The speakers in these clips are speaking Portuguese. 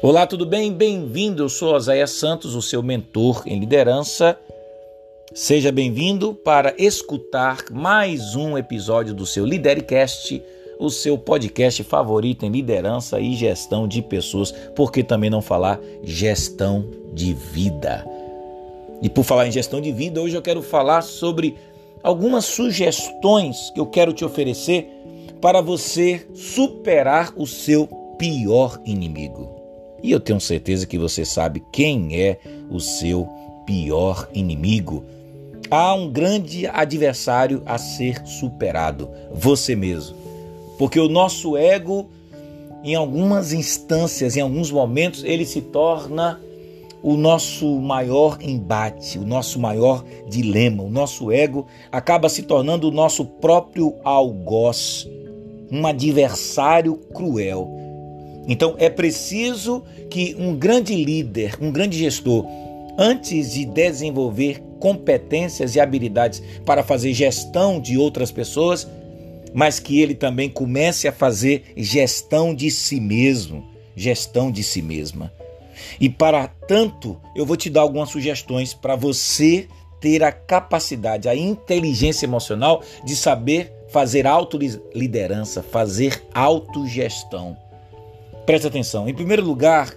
Olá, tudo bem? Bem-vindo. Eu sou Oséias Santos, o seu mentor em liderança. Seja bem-vindo para escutar mais um episódio do seu Lidercast, o seu podcast favorito em liderança e gestão de pessoas, porque também não falar gestão de vida. E por falar em gestão de vida, hoje eu quero falar sobre algumas sugestões que eu quero te oferecer para você superar o seu pior inimigo. E eu tenho certeza que você sabe quem é o seu pior inimigo. Há um grande adversário a ser superado: você mesmo. Porque o nosso ego, em algumas instâncias, em alguns momentos, ele se torna o nosso maior embate, o nosso maior dilema. O nosso ego acaba se tornando o nosso próprio algoz, um adversário cruel então é preciso que um grande líder, um grande gestor, antes de desenvolver competências e habilidades para fazer gestão de outras pessoas, mas que ele também comece a fazer gestão de si mesmo, gestão de si mesma. E para tanto, eu vou te dar algumas sugestões para você ter a capacidade, a inteligência emocional de saber fazer autoliderança, fazer autogestão. Preste atenção. Em primeiro lugar,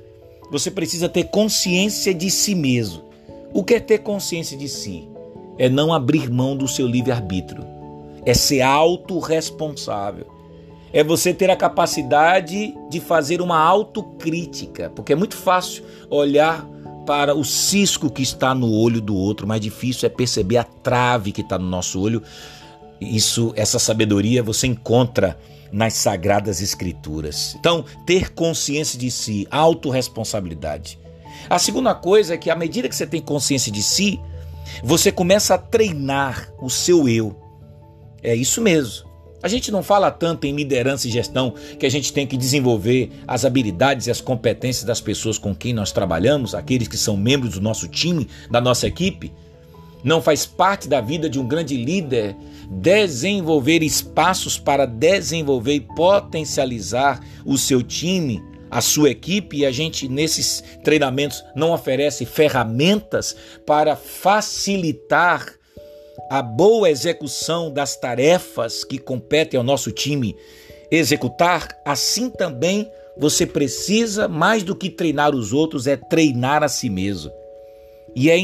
você precisa ter consciência de si mesmo. O que é ter consciência de si? É não abrir mão do seu livre-arbítrio. É ser autorresponsável. É você ter a capacidade de fazer uma autocrítica, porque é muito fácil olhar para o cisco que está no olho do outro, mais difícil é perceber a trave que está no nosso olho. Isso, essa sabedoria você encontra nas sagradas escrituras. Então, ter consciência de si, autorresponsabilidade. A segunda coisa é que à medida que você tem consciência de si, você começa a treinar o seu eu. É isso mesmo. A gente não fala tanto em liderança e gestão que a gente tem que desenvolver as habilidades e as competências das pessoas com quem nós trabalhamos, aqueles que são membros do nosso time, da nossa equipe. Não faz parte da vida de um grande líder desenvolver espaços para desenvolver e potencializar o seu time, a sua equipe, e a gente nesses treinamentos não oferece ferramentas para facilitar a boa execução das tarefas que competem ao nosso time executar, assim também você precisa, mais do que treinar os outros, é treinar a si mesmo. E é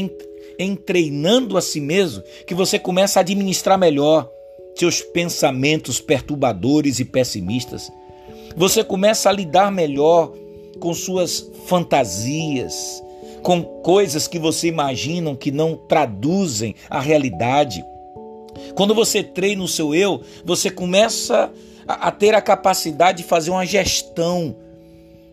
treinando a si mesmo que você começa a administrar melhor seus pensamentos perturbadores e pessimistas. Você começa a lidar melhor com suas fantasias, com coisas que você imagina que não traduzem a realidade. Quando você treina o seu eu, você começa a, a ter a capacidade de fazer uma gestão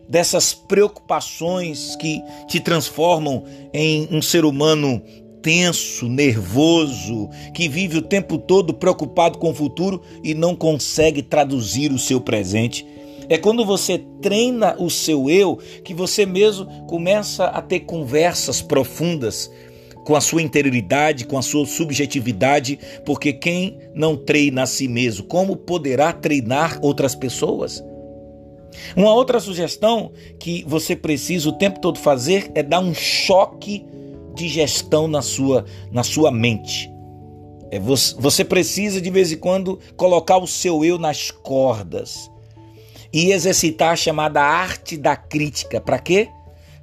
dessas preocupações que te transformam em um ser humano tenso, nervoso, que vive o tempo todo preocupado com o futuro e não consegue traduzir o seu presente. É quando você treina o seu eu que você mesmo começa a ter conversas profundas com a sua interioridade, com a sua subjetividade, porque quem não treina a si mesmo, como poderá treinar outras pessoas? Uma outra sugestão que você precisa o tempo todo fazer é dar um choque de gestão na sua, na sua mente. É, você, você precisa de vez em quando colocar o seu eu nas cordas e exercitar a chamada arte da crítica. Para quê?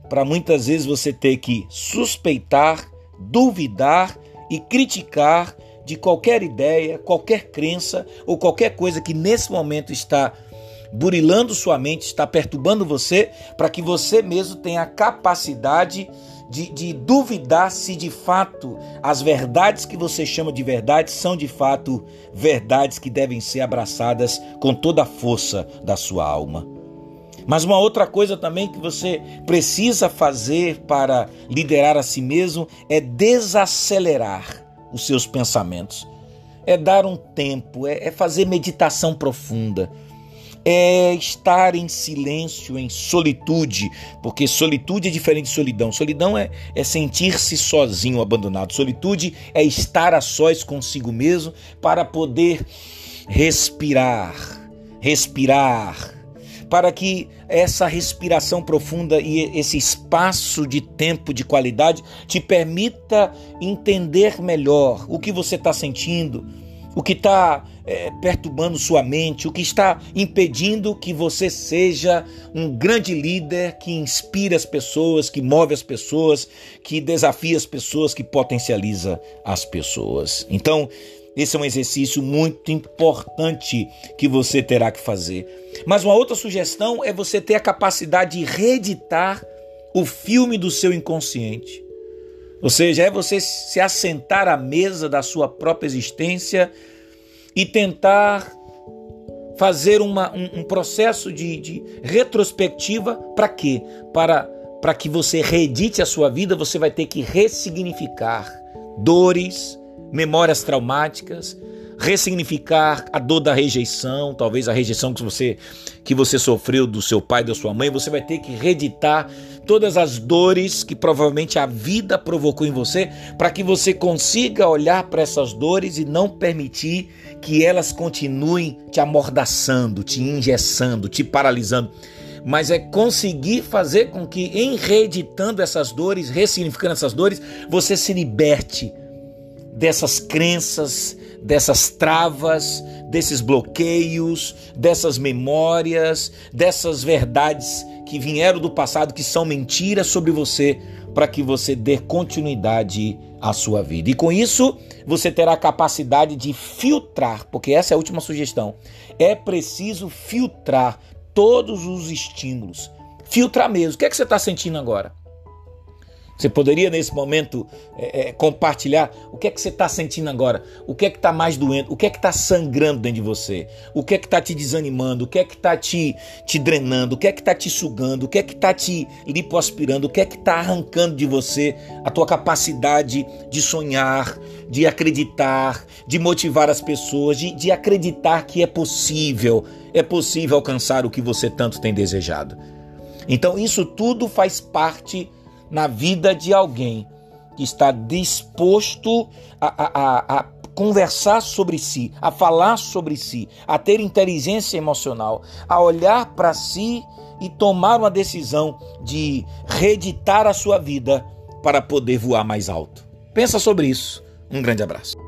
Para muitas vezes você ter que suspeitar, duvidar e criticar de qualquer ideia, qualquer crença ou qualquer coisa que nesse momento está burilando sua mente, está perturbando você, para que você mesmo tenha a capacidade de, de, duvidar se de fato as verdades que você chama de verdade são de fato verdades que devem ser abraçadas com toda a força da sua alma. Mas uma outra coisa também que você precisa fazer para liderar a si mesmo é desacelerar os seus pensamentos. É dar um tempo, é, é fazer meditação profunda é estar em silêncio, em solitude, porque solitude é diferente de solidão. Solidão é, é sentir-se sozinho, abandonado. Solitude é estar a sós consigo mesmo para poder respirar, respirar, para que essa respiração profunda e esse espaço de tempo de qualidade te permita entender melhor o que você está sentindo, o que está é, perturbando sua mente, o que está impedindo que você seja um grande líder que inspira as pessoas, que move as pessoas, que desafia as pessoas, que potencializa as pessoas. Então, esse é um exercício muito importante que você terá que fazer. Mas uma outra sugestão é você ter a capacidade de reeditar o filme do seu inconsciente. Ou seja, é você se assentar à mesa da sua própria existência e tentar fazer uma, um, um processo de, de retrospectiva para quê? Para, para que você reedite a sua vida, você vai ter que ressignificar dores, memórias traumáticas, ressignificar a dor da rejeição, talvez a rejeição que você que você sofreu do seu pai, da sua mãe, você vai ter que reeditar todas as dores que provavelmente a vida provocou em você, para que você consiga olhar para essas dores e não permitir que elas continuem te amordaçando, te engessando, te paralisando. Mas é conseguir fazer com que, em reeditando essas dores, ressignificando essas dores, você se liberte dessas crenças, dessas travas, desses bloqueios, dessas memórias, dessas verdades que vieram do passado, que são mentiras sobre você, para que você dê continuidade à sua vida. E com isso, você terá a capacidade de filtrar, porque essa é a última sugestão. É preciso filtrar todos os estímulos. Filtrar mesmo. O que é que você está sentindo agora? Você poderia nesse momento é, é, compartilhar o que é que você está sentindo agora, o que é que está mais doendo, o que é que está sangrando dentro de você, o que é que está te desanimando, o que é que está te, te drenando, o que é que está te sugando, o que é que está te lipoaspirando, o que é que está arrancando de você a tua capacidade de sonhar, de acreditar, de motivar as pessoas, de, de acreditar que é possível, é possível alcançar o que você tanto tem desejado. Então isso tudo faz parte na vida de alguém que está disposto a, a, a, conversar sobre si, a falar sobre si, a ter inteligência emocional, a olhar para si e tomar uma decisão de reeditar a sua vida para poder voar mais alto. Pensa sobre isso. Um grande abraço.